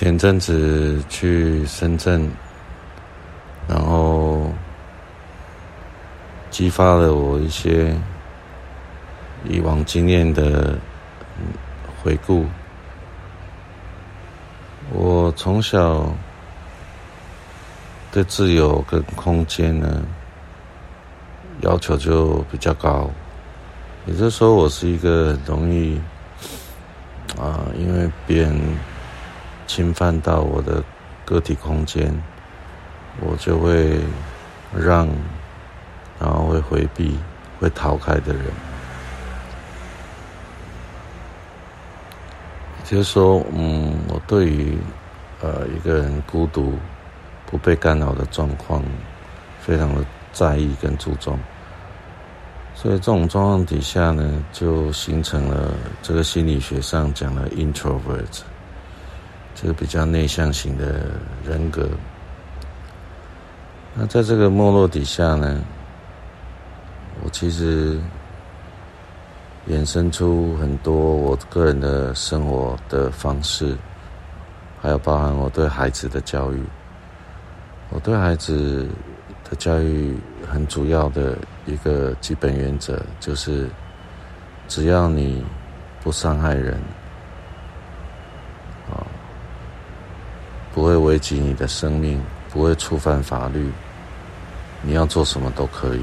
前阵子去深圳，然后激发了我一些以往经验的回顾。我从小对自由跟空间呢，要求就比较高，也就是说，我是一个容易啊，因为别人侵犯到我的个体空间，我就会让，然后会回避、会逃开的人。就是说，嗯，我对于呃一个人孤独、不被干扰的状况，非常的在意跟注重。所以这种状况底下呢，就形成了这个心理学上讲的 introvert，这个比较内向型的人格。那在这个没落底下呢，我其实。衍生出很多我个人的生活的方式，还有包含我对孩子的教育。我对孩子的教育很主要的一个基本原则就是，只要你不伤害人，不会危及你的生命，不会触犯法律，你要做什么都可以。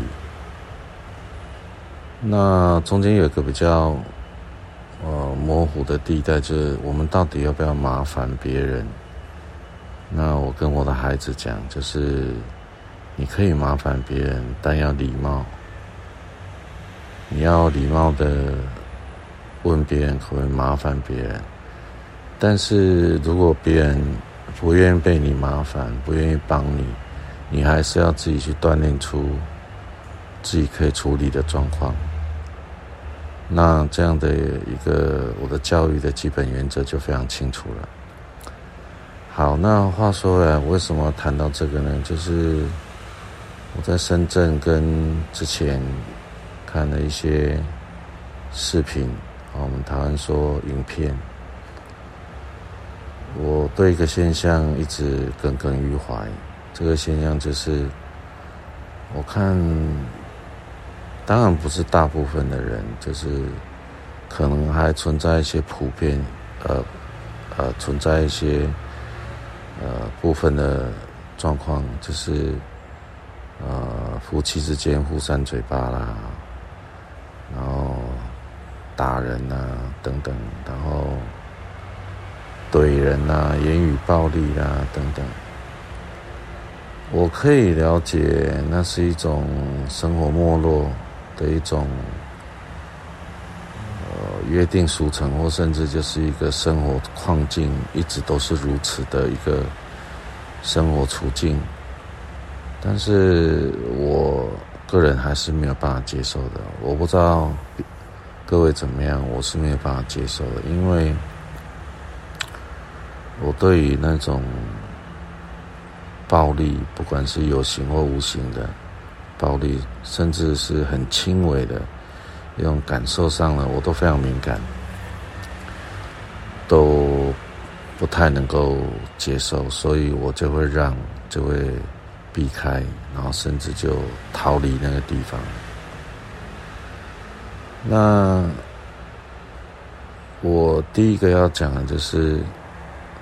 那中间有一个比较呃模糊的地带，就是我们到底要不要麻烦别人？那我跟我的孩子讲，就是你可以麻烦别人，但要礼貌。你要礼貌的问别人可不可以麻烦别人，但是如果别人不愿意被你麻烦，不愿意帮你，你还是要自己去锻炼出自己可以处理的状况。那这样的一个我的教育的基本原则就非常清楚了。好，那话说回来，为什么谈到这个呢？就是我在深圳跟之前看了一些视频，啊，我们台湾说影片，我对一个现象一直耿耿于怀。这个现象就是，我看。当然不是大部分的人，就是可能还存在一些普遍，呃，呃，存在一些呃部分的状况，就是呃夫妻之间互扇嘴巴啦，然后打人、啊、等等，然后怼人呐、啊、言语暴力啊等等。我可以了解，那是一种生活没落。的一种，呃，约定俗成，或甚至就是一个生活困境，一直都是如此的一个生活处境。但是我个人还是没有办法接受的。我不知道各位怎么样，我是没有办法接受的，因为我对于那种暴力，不管是有形或无形的。暴力，甚至是很轻微的一种感受上呢，我都非常敏感，都不太能够接受，所以我就会让，就会避开，然后甚至就逃离那个地方。那我第一个要讲的就是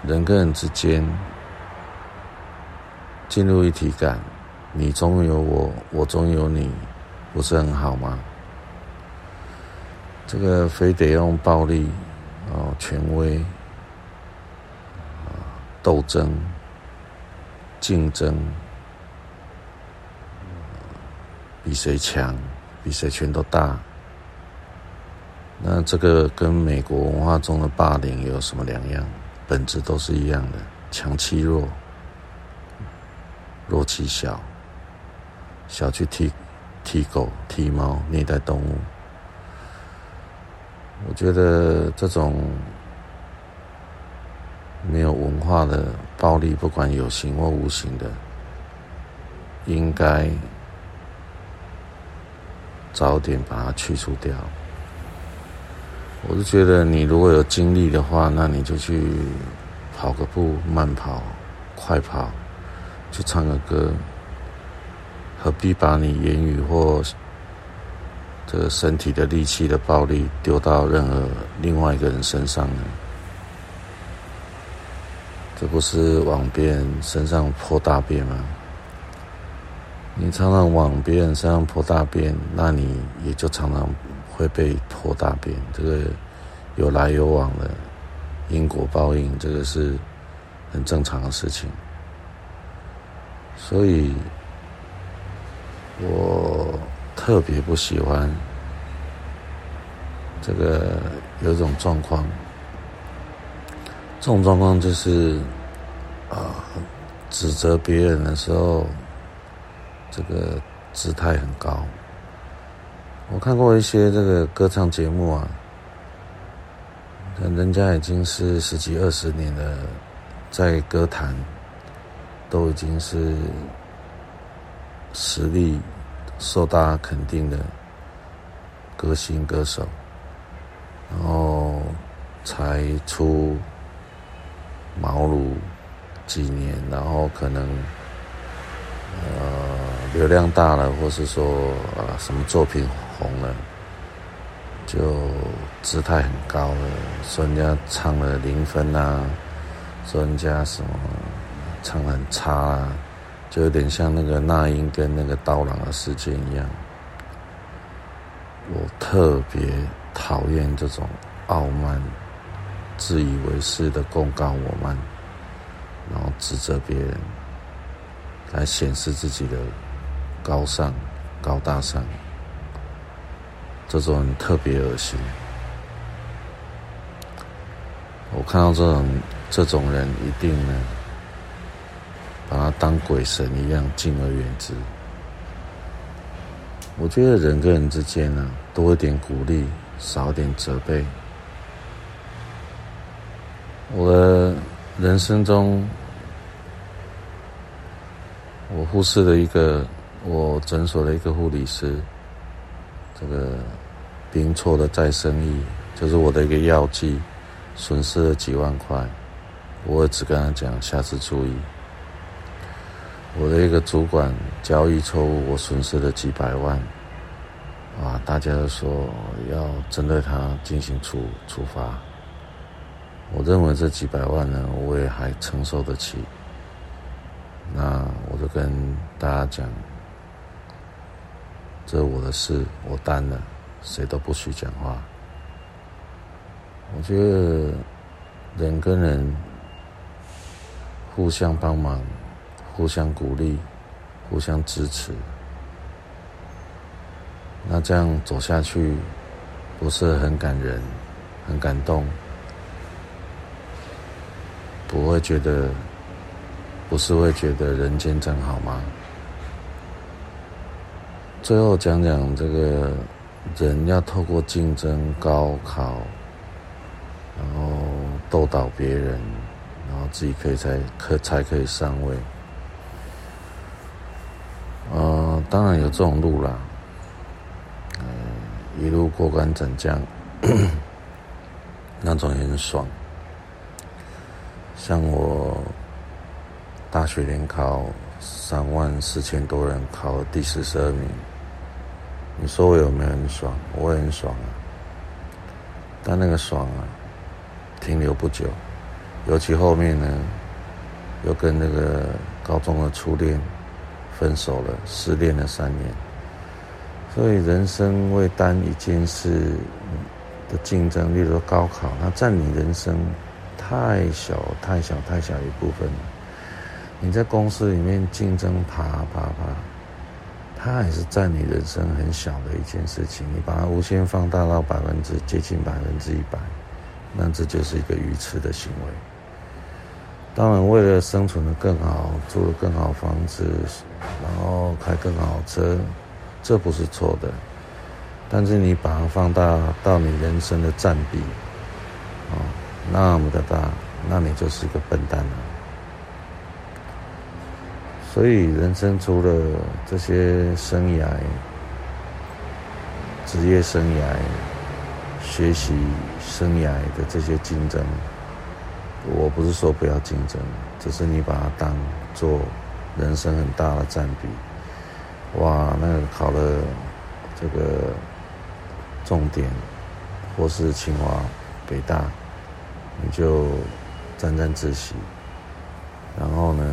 人跟人之间进入一体感。你中有我，我中有你，不是很好吗？这个非得用暴力、哦权威、啊斗争、竞争，比谁强，比谁拳头大。那这个跟美国文化中的霸凌有什么两样？本质都是一样的，强欺弱，弱欺小。小去踢踢狗、踢猫、虐待动物，我觉得这种没有文化的暴力，不管有形或无形的，应该早点把它去除掉。我是觉得，你如果有精力的话，那你就去跑个步、慢跑、快跑，去唱个歌，何必把你言语或这个身体的力气的暴力丢到任何另外一个人身上呢？这不是往别人身上泼大便吗？你常常往别人身上泼大便，那你也就常常会被泼大便。这个有来有往的因果报应，这个是很正常的事情。所以，我特别不喜欢这个有一种状况，这种状况就是啊，指责别人的时候。这个姿态很高。我看过一些这个歌唱节目啊，人家已经是十几二十年的，在歌坛都已经是实力受大家肯定的歌星歌手，然后才出茅庐几年，然后可能呃。流量大了，或是说啊什么作品红了，就姿态很高了，说人家唱了零分啊，说人家什么？唱很差啊，就有点像那个那英跟那个刀郎的事件一样。我特别讨厌这种傲慢、自以为是的公告我慢，然后指责别人，来显示自己的。高尚、高大上，这种人特别恶心。我看到这种这种人，一定呢，把他当鬼神一样敬而远之。我觉得人跟人之间呢，多一点鼓励，少一点责备。我的人生中，我忽视了一个。我诊所的一个护理师，这个冰错的再生意，就是我的一个药剂，损失了几万块。我也只跟他讲，下次注意。我的一个主管交易错误，我损失了几百万。啊，大家都说要针对他进行处处罚。我认为这几百万呢，我也还承受得起。那我就跟大家讲。这是我的事，我担了，谁都不许讲话。我觉得人跟人互相帮忙、互相鼓励、互相支持，那这样走下去，不是很感人、很感动？不会觉得，不是会觉得人间真好吗？最后讲讲这个人要透过竞争、高考，然后斗倒别人，然后自己可以才可才可以上位。呃，当然有这种路啦，呃，一路过关斩将，那种也很爽。像我大学联考三万四千多人，考了第四十二名。你说我有没有很爽？我也很爽啊，但那个爽啊，停留不久，尤其后面呢，又跟那个高中的初恋分手了，失恋了三年。所以人生为单一件事的竞争，例如高考，它占你人生太小、太小、太小一部分。你在公司里面竞争，啪啪啪。它还是占你人生很小的一件事情，你把它无限放大到百分之接近百分之一百，那这就是一个愚痴的行为。当然，为了生存得更好，住得更好房子，然后开更好车，这不是错的。但是你把它放大到你人生的占比，哦，那么的大，那你就是一个笨蛋了。所以，人生除了这些生涯、职业生涯、学习生涯的这些竞争，我不是说不要竞争，只是你把它当做人生很大的占比。哇，那个考了这个重点，或是清华、北大，你就沾沾自喜。然后呢，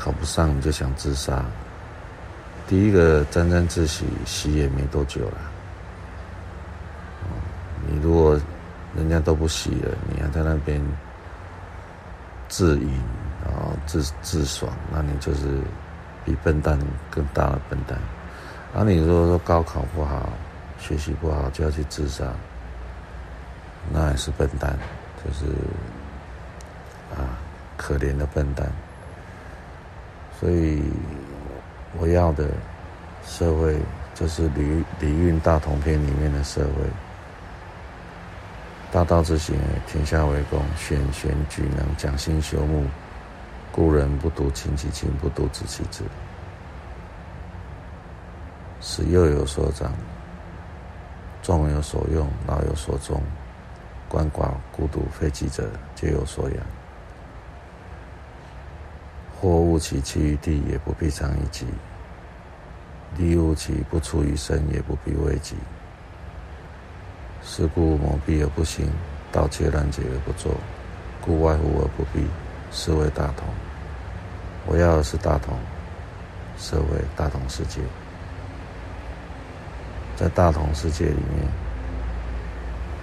考不上你就想自杀。第一个沾沾自喜，洗也没多久了。你如果人家都不洗了，你还在那边。自饮，然后自自爽，那你就是比笨蛋更大的笨蛋。而你如果说高考不好，学习不好就要去自杀，那也是笨蛋，就是啊，可怜的笨蛋。所以我要的社会，就是《礼礼运大同篇》里面的社会。大道之行，天下为公，选贤举能，讲信修睦，故人不独亲其亲，不独子其子，使幼有所长，壮有所用，老有所终，鳏寡孤独废疾者，皆有所养。祸物其栖于地，也不必长以己；利物其不出于身，也不必畏己。是故谋闭而不兴，盗窃乱劫而不作，故外乎而不闭，是谓大同。我要的是大同社会，大同世界。在大同世界里面，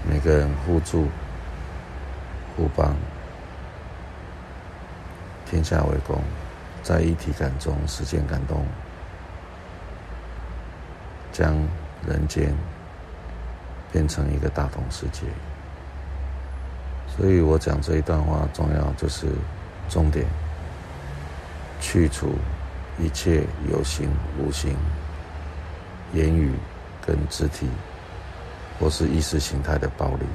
每个人互助互帮，天下为公，在一体感中实践感动，将人间。变成一个大同世界，所以我讲这一段话重要就是重点，去除一切有形无形、言语跟肢体或是意识形态的暴力。